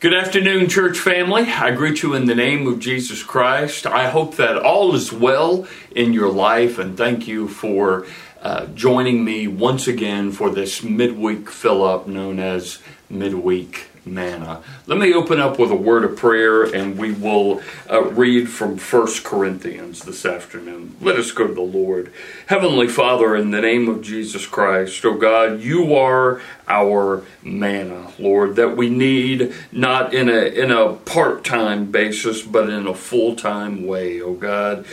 Good afternoon, church family. I greet you in the name of Jesus Christ. I hope that all is well in your life, and thank you for uh, joining me once again for this midweek fill up known as Midweek manna. Let me open up with a word of prayer and we will uh, read from First Corinthians this afternoon. Let us go to the Lord. Heavenly Father, in the name of Jesus Christ, oh God, you are our manna, Lord, that we need not in a in a part-time basis but in a full-time way, oh God.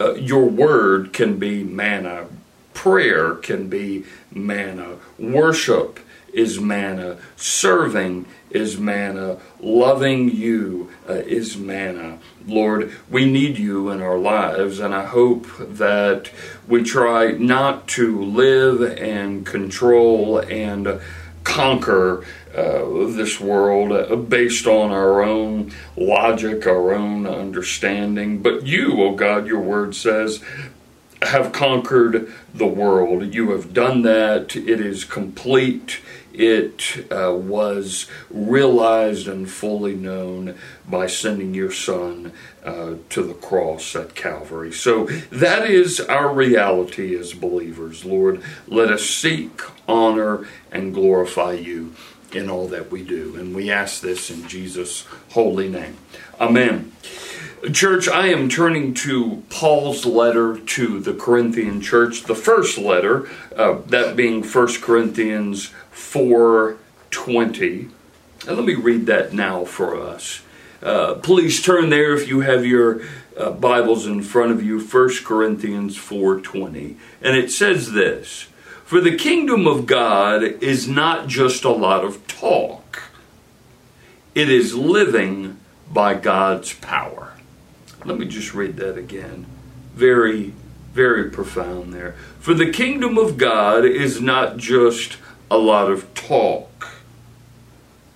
Uh, your word can be manna. Prayer can be manna. Worship is manna. Serving is manna. Loving you uh, is manna. Lord, we need you in our lives, and I hope that we try not to live and control and conquer uh, this world uh, based on our own logic, our own understanding. But you, oh God, your word says, have conquered the world. You have done that. It is complete it uh, was realized and fully known by sending your son uh, to the cross at Calvary. So that is our reality as believers. Lord, let us seek, honor, and glorify you in all that we do. And we ask this in Jesus' holy name. Amen. Church, I am turning to Paul's letter to the Corinthian church, the first letter, uh, that being 1 Corinthians 4:20. And let me read that now for us. Uh, please turn there if you have your uh, Bibles in front of you, 1 Corinthians 4:20. And it says this, "For the kingdom of God is not just a lot of talk. It is living by God's power." Let me just read that again. Very, very profound there. For the kingdom of God is not just a lot of talk,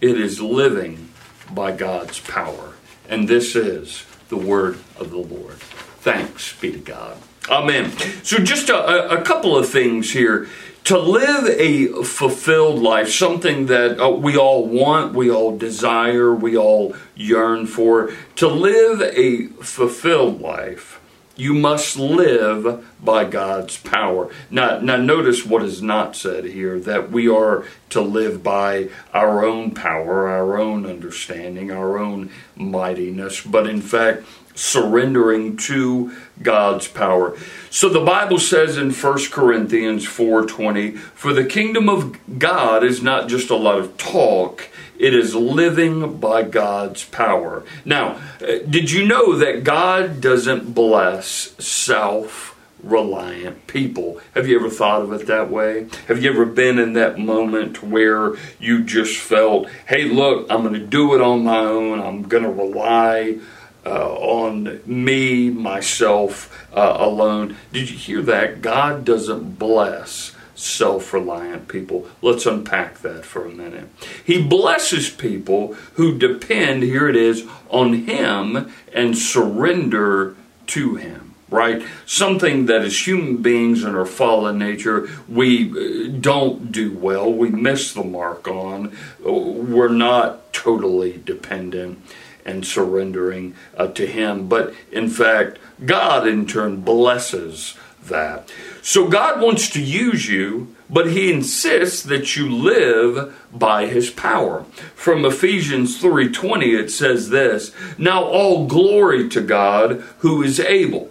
it is living by God's power. And this is the word of the Lord. Thanks be to God. Amen. So, just a, a couple of things here to live a fulfilled life, something that uh, we all want, we all desire, we all yearn for, to live a fulfilled life, you must live by God's power. Now, now, notice what is not said here that we are to live by our own power, our own understanding, our own mightiness, but in fact, surrendering to God's power. So the Bible says in 1 Corinthians 4:20, "For the kingdom of God is not just a lot of talk, it is living by God's power." Now, uh, did you know that God doesn't bless self reliant people. Have you ever thought of it that way? Have you ever been in that moment where you just felt, hey, look, I'm going to do it on my own, I'm going to rely uh, on me, myself uh, alone. Did you hear that? God doesn't bless self reliant people. Let's unpack that for a minute. He blesses people who depend, here it is, on Him and surrender to Him right? Something that as human beings in our fallen nature, we uh, don't do well, we miss the mark on. We're not totally dependent and surrendering uh, to Him. But in fact, God in turn blesses that. So God wants to use you, but He insists that you live by His power. From Ephesians 3:20 it says this, "Now all glory to God who is able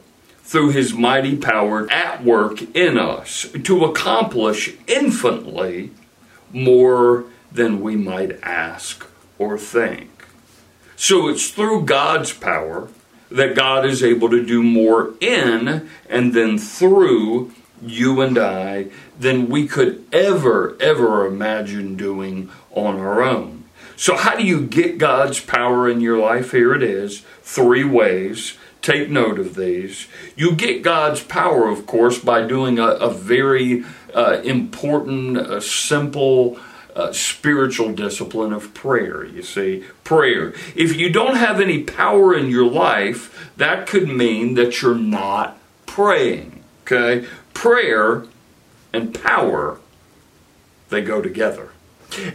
through his mighty power at work in us to accomplish infinitely more than we might ask or think. So it's through God's power that God is able to do more in and then through you and I than we could ever, ever imagine doing on our own. So, how do you get God's power in your life? Here it is three ways. Take note of these. You get God's power, of course, by doing a, a very uh, important, uh, simple, uh, spiritual discipline of prayer. You see, prayer. If you don't have any power in your life, that could mean that you're not praying. Okay? Prayer and power, they go together.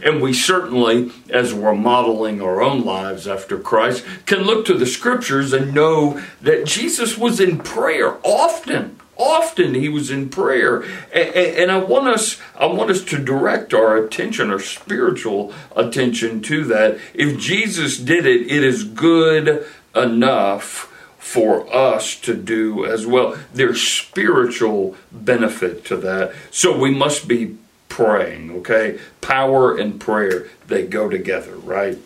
And we certainly, as we're modeling our own lives after Christ, can look to the scriptures and know that Jesus was in prayer often. Often he was in prayer, and, I want us, I want us to direct our attention, our spiritual attention to that. If Jesus did it, it is good enough for us to do as well. There's spiritual benefit to that, so we must be praying. Okay, power and prayer they go together, right?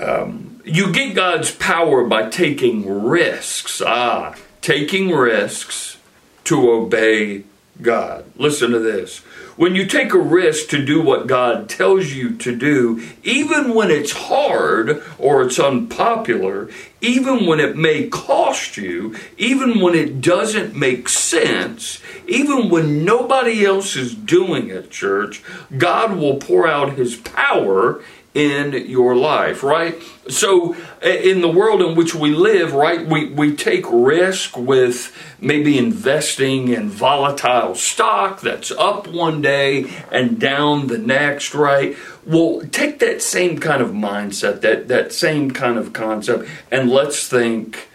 Um, you get God's power by taking risks. Ah, taking risks to obey God. Listen to this. When you take a risk to do what God tells you to do, even when it's hard or it's unpopular, even when it may cost you, even when it doesn't make sense, even when nobody else is doing it, church, God will pour out His power in your life, right? So, in the world in which we live, right, we, we take risk with maybe investing in volatile stock that's up one day and down the next, right? Well, take that same kind of mindset, that, that same kind of concept, and let's think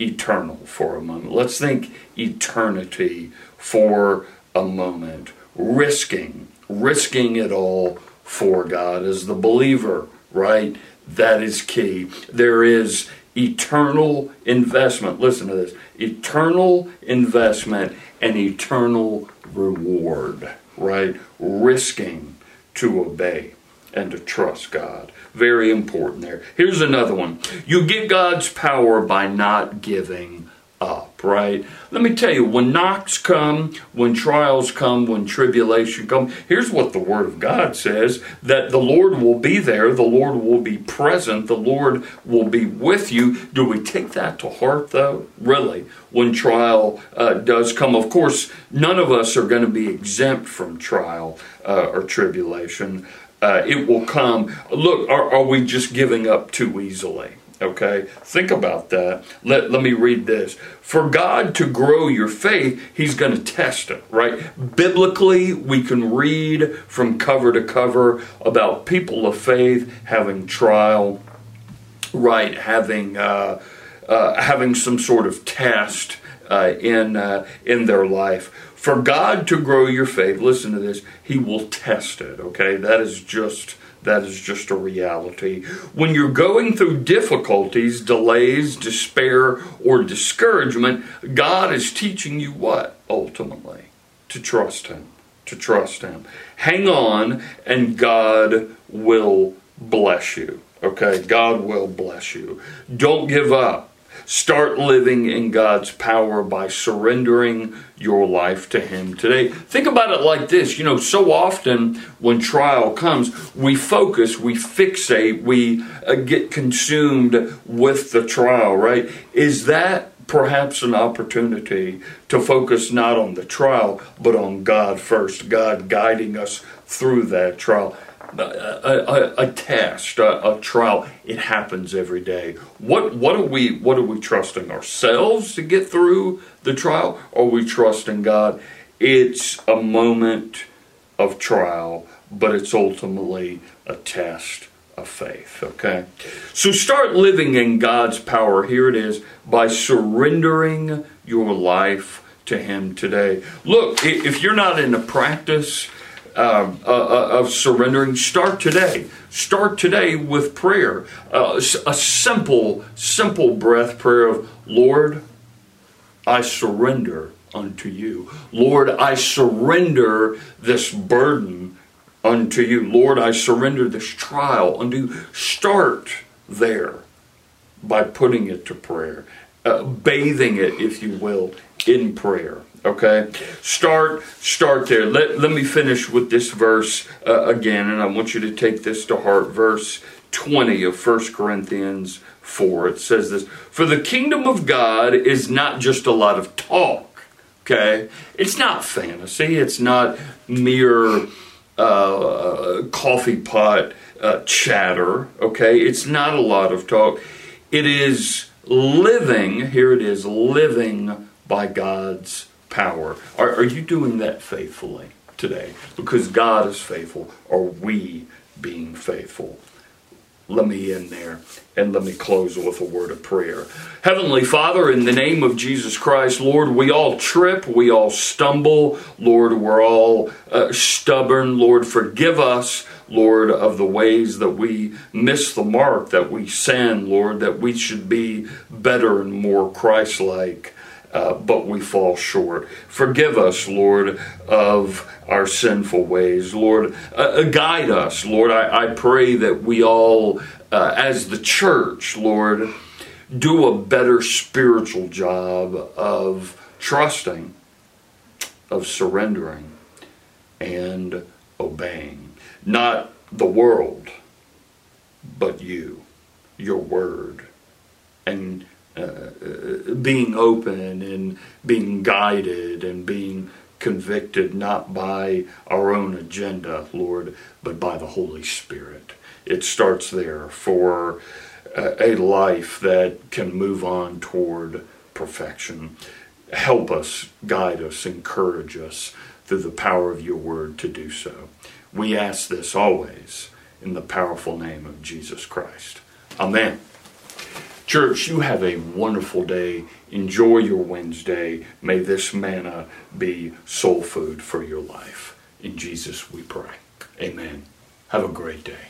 eternal for a moment. Let's think eternity for a moment. Risking, risking it all for God as the believer, right? That is key. There is eternal investment. Listen to this eternal investment and eternal reward, right? Risking to obey and to trust God. Very important there. Here's another one. You get God's power by not giving up, right? Let me tell you, when knocks come, when trials come, when tribulation come, here's what the Word of God says that the Lord will be there, the Lord will be present, the Lord will be with you. Do we take that to heart, though? Really, when trial uh, does come? Of course, none of us are going to be exempt from trial uh, or tribulation. Uh, it will come. Look, are, are we just giving up too easily? Okay, think about that. Let, let me read this. For God to grow your faith, He's going to test it, right? Biblically, we can read from cover to cover about people of faith having trial, right? Having uh, uh, having some sort of test uh, in uh, in their life. For God to grow your faith, listen to this. He will test it. Okay, that is just that is just a reality. When you're going through difficulties, delays, despair, or discouragement, God is teaching you what, ultimately? To trust Him. To trust Him. Hang on, and God will bless you. Okay? God will bless you. Don't give up. Start living in God's power by surrendering your life to Him today. Think about it like this you know, so often when trial comes, we focus, we fixate, we uh, get consumed with the trial, right? Is that perhaps an opportunity to focus not on the trial, but on God first, God guiding us through that trial? A, a, a test, a, a, trial. It happens every day. What what are we what are we trusting ourselves to get through the trial? Or are we trusting God? It's a moment of trial, but it's ultimately a test of faith. Okay, so start living in God's power. Here it is by surrendering your life to Him today. Look, if you're not in the practice uh, uh, uh, of surrendering, start today. Start today with prayer. Uh, a simple, simple breath prayer of, Lord, I surrender unto you. Lord, I surrender this burden unto you. Lord, I surrender this trial unto you. Start there by putting it to prayer, uh, bathing it, if you will, in prayer. Okay, start start there. Let let me finish with this verse uh, again, and I want you to take this to heart. Verse twenty of First Corinthians four. It says this: "For the kingdom of God is not just a lot of talk. Okay, it's not fantasy. It's not mere uh, coffee pot uh, chatter. Okay, it's not a lot of talk. It is living. Here it is, living by God's." power. Are, are you doing that faithfully? today because God is faithful. Are we being faithful? Let me end there and let me close with a word of prayer. Heavenly Father, in the name of Jesus Christ, Lord, we all trip, we all stumble. Lord, we're all uh, stubborn. Lord, forgive us, Lord, of the ways that we miss the mark, that we sin, Lord, that we should be better and more Christ like. Uh, but we fall short. Forgive us, Lord, of our sinful ways. Lord, uh, uh, guide us. Lord, I, I pray that we all, uh, as the church, Lord, do a better spiritual job of trusting, of surrendering, and obeying. Not the world, but you, your word. And uh, being open and being guided and being convicted not by our own agenda, Lord, but by the Holy Spirit. It starts there for a life that can move on toward perfection. Help us, guide us, encourage us through the power of your word to do so. We ask this always in the powerful name of Jesus Christ. Amen. Church, you have a wonderful day. Enjoy your Wednesday. May this manna be soul food for your life. In Jesus we pray. Amen. Have a great day.